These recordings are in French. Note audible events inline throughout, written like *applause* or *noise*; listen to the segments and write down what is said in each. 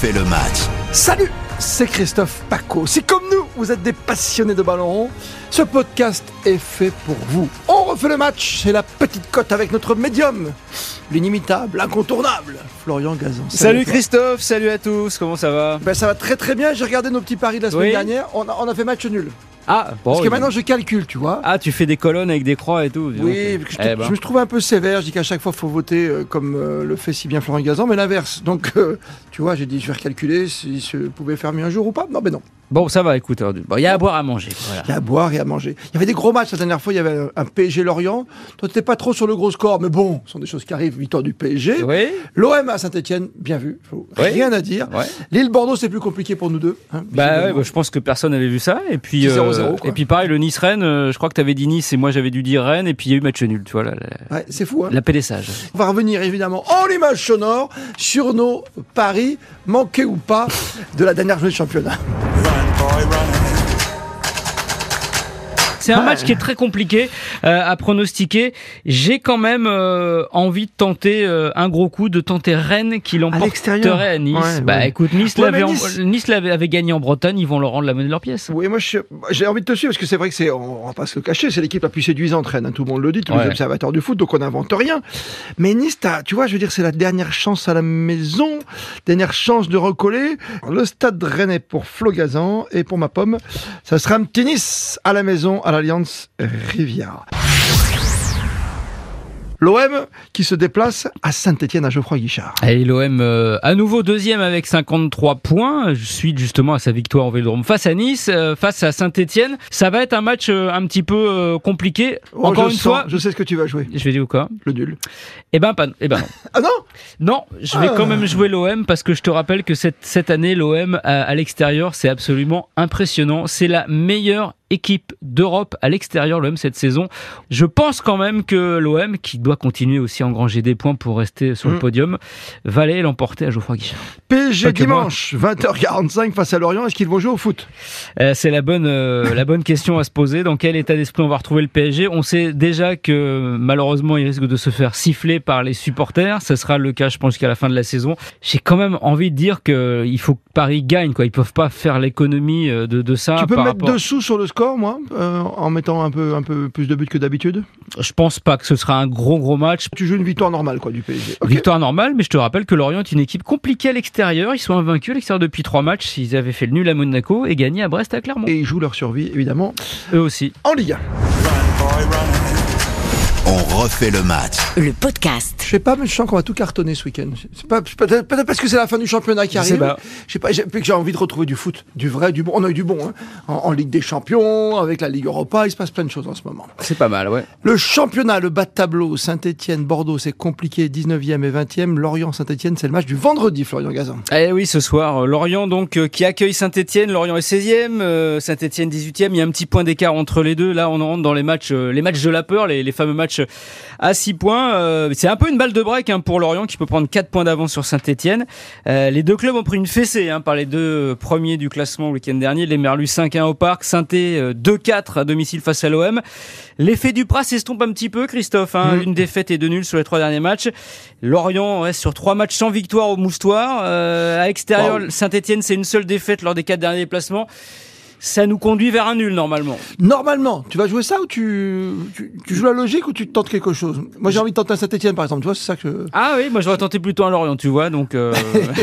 refait le match. Salut, c'est Christophe Paco. Si comme nous, vous êtes des passionnés de ballon rond, ce podcast est fait pour vous. On refait le match, c'est la petite cote avec notre médium, l'inimitable, l'incontournable, Florian Gazan. Salut. Christophe, salut à tous, comment ça va? Ben, ça va très très bien, j'ai regardé nos petits paris de la semaine Oui. dernière, on a, on a fait match nul. Ah, bon, Parce que maintenant je calcule, tu vois. Ah, tu fais des colonnes avec des croix et tout Oui, donc. parce que je, Eh ben. je me trouve un peu sévère. Je dis qu'à chaque fois, il faut voter euh, comme euh, le fait si bien Florent Gazan, mais l'inverse. Donc, euh, tu vois, j'ai dit, je vais recalculer si je pouvais faire mieux un jour ou pas. Non, mais non. Bon, ça va, écoute, bon, il y a à boire, à manger. Voilà. Il y a à boire et à manger. Il y avait des gros matchs la dernière fois. Il y avait un PSG Lorient. Toi, t'étais pas trop sur le gros score, mais bon, ce sont des choses qui arrivent. Victoire du PSG. Oui L'OM à Saint-Etienne, bien vu. Faut Oui. Rien à dire. Ouais. Lille Bordeaux, c'est plus compliqué pour nous deux. hein, Bah ouais, bah, je pense que personne n'avait vu ça. Et puis, Petit 0-0, quoi. et puis pareil, le Nice-Rennes, euh, je crois que tu avais dit Nice et moi j'avais dû dire Rennes. Et puis il y a eu match nul, tu vois, la, Ouais, c'est fou. Hein. la paix des sages. On va revenir évidemment en image sonore sur nos paris, manqués ou pas, de la dernière journée de championnat. boy running. C'est un Ouais. match qui est très compliqué euh, à pronostiquer. J'ai quand même euh, envie de tenter euh, un gros coup, de tenter Rennes qui l'emporterait à Nice. Ouais, bah ouais. écoute, Nice Ouais, l'avait Nice- Nice avait gagné en Bretagne, ils vont leur rendre la monnaie de leur pièce. Oui, moi j'ai envie de te suivre parce que c'est vrai que c'est, on va pas se le cacher, c'est l'équipe la plus séduisante Rennes, hein, tout le monde le dit, tous les observateurs du foot, donc on n'invente rien. Mais Nice, tu vois, je veux dire, c'est la dernière chance à la maison, dernière chance de recoller. Le stade rennais pour Flo Gazan et pour ma pomme, ça sera un petit Nice à la maison à l'Alliance Riviera. L'OM qui se déplace à Saint-Etienne à Geoffroy Guichard. Et l'OM euh, à nouveau deuxième avec 53 points, suite justement à sa victoire au Vélodrome face à Nice, euh, face à Saint-Etienne. Ça va être un match euh, un petit peu compliqué. Oh, Encore une sens- fois, je sais ce que tu vas jouer, je vais dire quoi? Le nul. Eh ben pas, eh ben non. Ah non? Non, je vais Ah. quand même jouer l'OM parce que je te rappelle que cette, cette année, l'OM à, à l'extérieur, c'est absolument impressionnant. C'est la meilleure équipe d'Europe à l'extérieur, l'OM, cette saison. Je pense quand même que l'OM, qui doit continuer aussi à engranger des points pour rester sur le Mm. podium, va aller l'emporter à Geoffroy Guichard. PSG dimanche, 20h45 face à Lorient, est-ce qu'ils vont jouer au foot? Euh, c'est la bonne, euh, la bonne question à se poser. Dans quel état d'esprit on va retrouver le PSG On sait déjà que malheureusement, il risque de se faire siffler par les supporters. Ce sera le cas, je pense, jusqu'à la fin de la saison. J'ai quand même envie de dire que il faut que Paris gagne. Quoi. Ils peuvent pas faire l'économie euh, de, de ça. Tu peux par mettre rapport- dessous sur le score, moi, euh, en mettant un peu, un peu plus de buts que d'habitude? Je pense pas que ce sera un gros gros match. Tu joues une victoire normale, quoi, du PSG. Victoire normale, mais je te rappelle que Lorient est une équipe compliquée à l'extérieur. Ils sont invaincus à l'extérieur depuis trois matchs. Ils avaient fait le nul à Monaco et gagné à Brest à Clermont. Et ils jouent leur survie, évidemment, Eux aussi. en Ligue 1. On refait le match. Le podcast. Je sais pas, mais je sens qu'on va tout cartonner ce week-end. C'est pas, peut-être, parce que c'est la fin du championnat qui Je sais arrive. pas. Je sais pas, j'ai, puis que j'ai envie de retrouver du foot, du vrai, du bon. On a eu du bon, hein. en, en Ligue des Champions, avec la Ligue Europa, il se passe plein de choses en ce moment. C'est pas mal, ouais. Le championnat, le bas de tableau, Saint-Etienne, Bordeaux, c'est compliqué, 19e et 20e. Lorient, Saint-Etienne, c'est le match du vendredi, Florian Gazan. Eh oui, ce soir, euh, Lorient donc euh, qui accueille Saint-Etienne. Lorient est 16e, euh, Saint-Etienne 18e. Il y a un petit point d'écart entre les deux. Là, on rentre dans les matchs, euh, les matchs de la peur, les, les fameux matchs à 6 points. Euh, c'est un peu une balle de break hein, pour Lorient qui peut prendre 4 points d'avance sur Saint-Etienne. Euh, les deux clubs ont pris une fessée hein, par les deux euh, premiers du classement le week-end dernier. Les Merlus 5-1 au parc, saint 2-4 à domicile face à l'OM. L'effet du Pras s'estompe un petit peu, Christophe. Hein, Mm. Une défaite et deux nuls sur les trois derniers matchs. Lorient reste sur trois matchs sans victoire au Moustoir. Euh, à l'extérieur, Wow. Saint-Etienne, c'est une seule défaite lors des quatre derniers déplacements. Ça nous conduit vers un nul normalement. Normalement, tu vas jouer ça ou tu, tu, tu joues la logique ou tu tentes quelque chose? Moi, j'ai envie de tenter un Saint-Etienne, par exemple. Tu vois, c'est ça que Ah oui, moi j'aurais tenté plutôt un Lorient, tu vois. Donc euh, *laughs*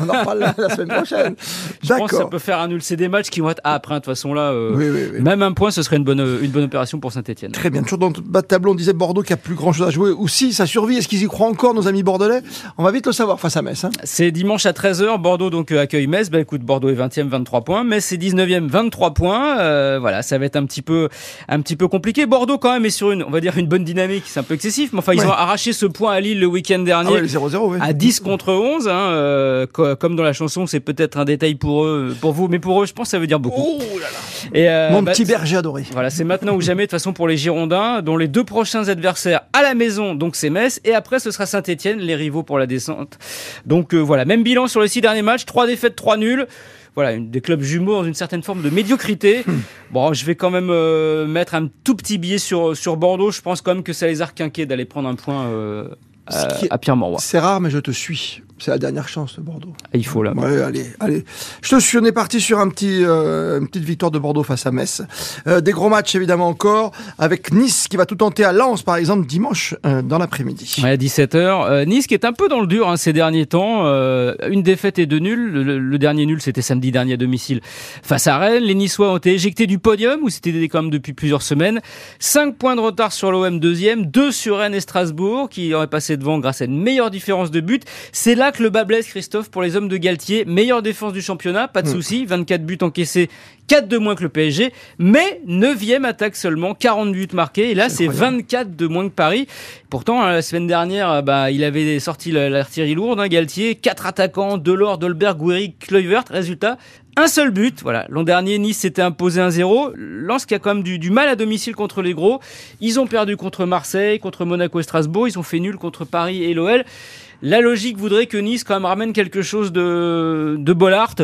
on en reparle la, la semaine prochaine. je pense que ça peut faire un nul. C'est des matchs qui vont être ah, après. De toute façon là, euh, Oui, oui, oui. même un point, ce serait une bonne une bonne opération pour Saint-Etienne. Très bien. Toujours dans le bas de tableau, on disait Bordeaux qui a plus grand chose à jouer. Ou si ça survit, est-ce qu'ils y croient encore, nos amis bordelais? On va vite le savoir face à Metz. hein. C'est dimanche à 13h, Bordeaux donc euh, accueille Metz. Bah écoute, Bordeaux est 20e, 23 points. Metz est 19e, 23 points. Euh, voilà, ça va être un petit peu un petit peu compliqué. Bordeaux quand même est sur une on va dire une bonne dynamique, c'est un peu excessif, mais enfin ils Ouais. ont arraché ce point à Lille le week-end Ah dernier. ouais, le 0-0, oui. à 10 contre 11, hein, euh, co- comme dans la chanson, c'est peut-être un détail pour eux, pour vous, mais pour eux, je pense que ça veut dire beaucoup. Oh là là. Et, euh, Mon bah, petit berger adoré. Voilà, c'est maintenant ou jamais, de toute façon, pour les Girondins, dont les deux prochains adversaires à la maison, donc c'est Metz, et après ce sera Saint-Etienne, les rivaux pour la descente. Donc voilà, même bilan sur les six derniers matchs, trois défaites, trois nuls. Voilà, une, des clubs jumeaux dans une certaine forme de médiocrité. Bon, je vais quand même euh, mettre un tout petit billet sur, sur Bordeaux. Je pense quand même que ça les a requinqués d'aller prendre un point euh, à Pierre Mauroy. C'est rare, mais je te suis. C'est la dernière chance de Bordeaux. Il faut là. Ouais, allez, allez. Je te suis, on est parti sur un petit, euh, une petite victoire de Bordeaux face à Metz. Euh, des gros matchs évidemment encore, avec Nice qui va tout tenter à Lens par exemple dimanche euh, dans l'après-midi. Ouais, à 17h. nice qui est un peu dans le dur hein, ces derniers temps. une défaite et deux nuls. Le, dernier nul c'était samedi dernier à domicile face à Rennes. Les Niçois ont été éjectés du podium où c'était quand même depuis plusieurs semaines. 5 points de retard sur l'OM deuxième, 2 sur Rennes et Strasbourg qui auraient passé devant grâce à une meilleure différence de but. C'est là que le bas blesse, Christophe, pour les hommes de Galtier. Meilleure défense du championnat, pas de hmm. souci. 24 buts encaissés, 4 de moins que le PSG. Mais 9 attaque seulement, 40 buts marqués. Et là, c'est 24 de moins que Paris. Pourtant, hein, la semaine dernière, euh, bah, il avait sorti l'artillerie lourde, hein, Galtier. 4 attaquants, Delors, Dolberg, Guéry, Kluivert. Résultat, un seul but. Voilà. L'an dernier, Nice s'était imposé 1-0. Lens qui a quand même du, du, mal à domicile contre les gros. Ils ont perdu contre Marseille, contre Monaco et Strasbourg. Ils ont fait nul contre Paris et l'OL. La logique voudrait que Nice quand même ramène quelque chose de, de Bollard.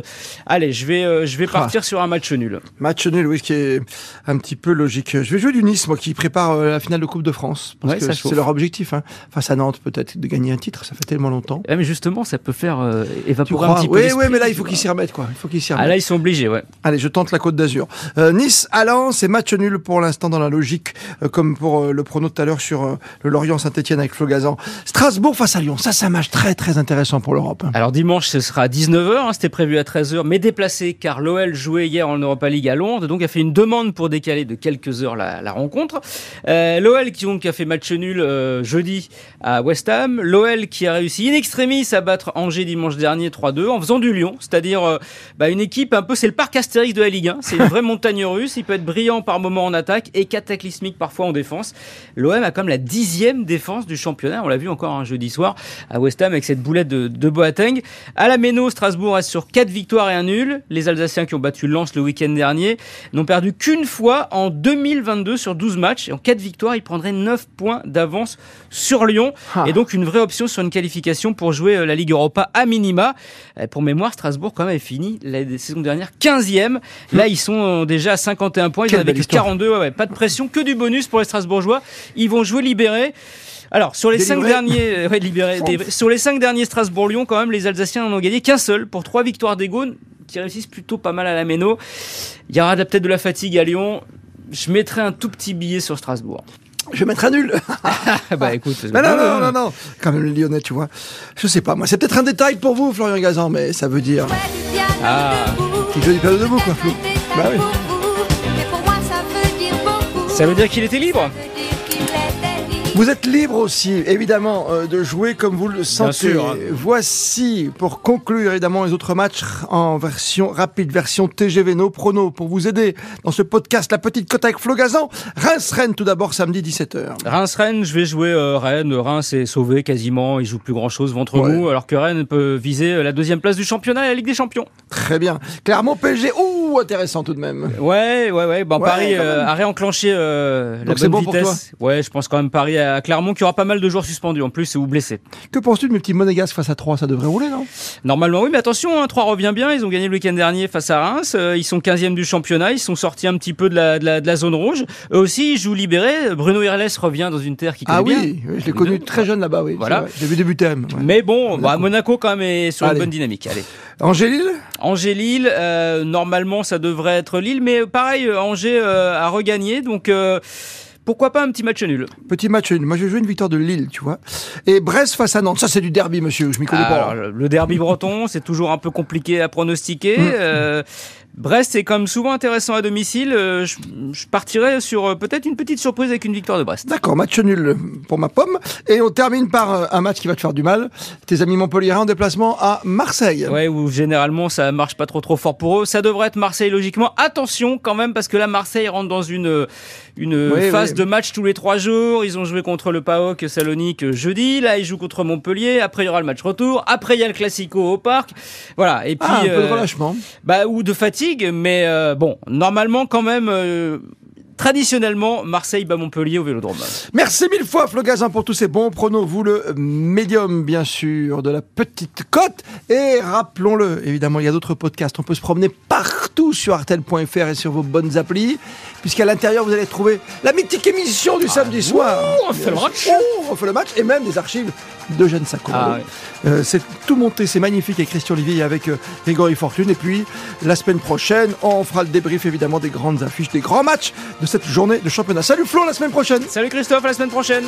Allez, je vais, euh, je vais ah. partir sur un match nul. Match nul, oui, qui est un petit peu logique. Je vais jouer du Nice, moi, qui prépare euh, la finale de Coupe de France. Parce que c'est leur objectif. Hein. Face à Nantes, peut-être, de gagner un titre. Ça fait tellement longtemps. mais justement, ça peut faire euh, évaporer un petit peu. Oui, oui, mais là, il faut qu'ils s'y remettent, quoi. Il faut qu'ils s'y remettent. Ah, là, ils sont obligés, ouais. Allez, je tente la Côte d'Azur. nice, Alain, c'est match nul pour l'instant dans la logique, comme pour le prono tout à l'heure sur le Lorient-Saint-Etienne avec Flo Gazan. Strasbourg face à Lyon. Ça, c'est un match très, très intéressant pour l'Europe. Alors dimanche, ce sera à 19h, hein, c'était prévu à 13h, mais déplacé car l'OL jouait hier en Europa League à Londres, donc a fait une demande pour décaler de quelques heures la, rencontre. Euh, L'OL qui donc a fait match nul euh, jeudi à West Ham, l'OL qui a réussi in extremis à battre Angers dimanche dernier 3-2 en faisant du Lyon, c'est-à-dire euh, bah, une équipe un peu, c'est le parc Astérix de la Ligue 1, c'est une vraie *laughs* montagne russe, il peut être brillant par moment en attaque et cataclysmique parfois en défense. L'OM a comme la dixième défense du championnat, on l'a vu encore un jeudi soir à West Ham avec cette boulette de, de Boateng. À la Méno, Strasbourg reste sur 4 victoires et un nul. Les Alsaciens qui ont battu Lens le week-end dernier n'ont perdu qu'une fois en 2022 sur 12 matchs. Et en 4 victoires, ils prendraient 9 points d'avance sur Lyon. Ah. Et donc une vraie option sur une qualification pour jouer euh, la Ligue Europa à minima. Euh, pour mémoire, Strasbourg quand même a fini la saison dernière 15e. Là, ils sont euh, déjà à 51 points. Ils en avaient que 42. Ouais, pas de pression, que du bonus pour les Strasbourgeois. Ils vont jouer libérés. Alors sur les cinq derniers, euh, libérés, sur les cinq derniers Strasbourg-Lyon, quand même, les Alsaciens n'en ont gagné qu'un seul pour trois victoires des qui réussissent plutôt pas mal à la Méno. Il y aura peut-être de la fatigue à Lyon. Je mettrai un tout petit billet sur Strasbourg. Je vais mettre un nul. *laughs* bah écoute. non, non, non, non, Quand même, le Lyonnais, tu vois. Je sais pas, moi. C'est peut-être un détail pour vous, Florian Gazan, mais ça veut dire. Ah. Petit jeu du piano debout, quoi, Flo. Bah oui. Ça veut dire qu'il était libre? Vous êtes libre aussi, évidemment, euh, de jouer comme vous le sentez. Hein. Voici, pour conclure, évidemment, les autres matchs en version rapide, version TGV, nos pronos, pour vous aider dans ce podcast, la petite cote avec Flo Gazan. Reims-Rennes, tout d'abord, samedi 17h. Reims-Rennes, je vais jouer euh, Rennes. Reims est sauvé quasiment, il joue plus grand-chose, ventre mou, alors que Rennes peut viser la deuxième place du championnat et la Ligue des Champions. Très bien. Clermont, PSG, ouh, intéressant tout de même. Ouais, ouais, ouais. Bon, Paris a réenclenché la bonne bon vitesse. ouais, je pense quand même Paris à Clermont qui aura pas mal de joueurs suspendus en plus ou blessés. Que penses-tu de mes petits monégasques face à 3 Ça devrait rouler, non? Normalement, oui, mais attention, hein, 3 revient bien. Ils ont gagné le week-end dernier face à Reims. Euh, ils sont 15e du championnat. Ils sont sortis un petit peu de la, de la, zone rouge. Eux aussi, ils jouent libérés. Bruno Irles revient dans une terre qui connaît ah, bien. Ah oui, je l'ai connu très jeune là-bas, oui. Voilà. J'ai vu débuter. Mais bon, bah, Monaco quand même est sur une bonne dynamique. Allez. Angers-Lille Angers-Lille, euh, normalement ça devrait être Lille, mais pareil, Angers euh, a regagné, donc pourquoi pas un petit match nul? Petit match nul. Moi, je joue une victoire de Lille, tu vois. Et Brest face à Nantes. Ça, c'est du derby, monsieur. Je m'y connais pas. Le derby breton, c'est toujours un peu compliqué à pronostiquer. Brest est comme souvent intéressant à domicile. Euh, je, je partirais sur euh, peut-être une petite surprise avec une victoire de Brest. D'accord, match nul pour ma pomme. Et on termine par euh, un match qui va te faire du mal. Tes amis Montpellier en déplacement à Marseille. Ouais, où généralement ça marche pas trop trop fort pour eux. Ça devrait être Marseille logiquement. Attention quand même parce que là Marseille rentre dans une une phase de match tous les trois jours. Ils ont joué contre le PAOK Salonique jeudi. Là ils jouent contre Montpellier. Après il y aura le match retour. Après il y a le Classico au parc. Voilà. Et puis ah, un peu de relâchement. Bah ou de fatigue mais euh, bon, normalement quand même, euh, traditionnellement Marseille bat Montpellier au Vélodrome. Merci mille fois Flo Gazin pour tous ces bons pronos. Vous le médium bien sûr de la petite côte et rappelons-le évidemment il y a d'autres podcasts. On peut se promener partout sur artel.fr et sur vos bonnes applis puisqu'à l'intérieur vous allez trouver la mythique émission du samedi soir. on fait le match. on fait le match et même des archives de Jeanne Sacco. Ah ouais. Euh, c'est tout monté, c'est magnifique avec Christian Olivier et avec euh, Grégory Fortune. Et puis la semaine prochaine, on fera le débrief évidemment des grandes affiches, des grands matchs de cette journée de championnat. Salut Flo, la semaine prochaine Salut Christophe, à la semaine prochaine.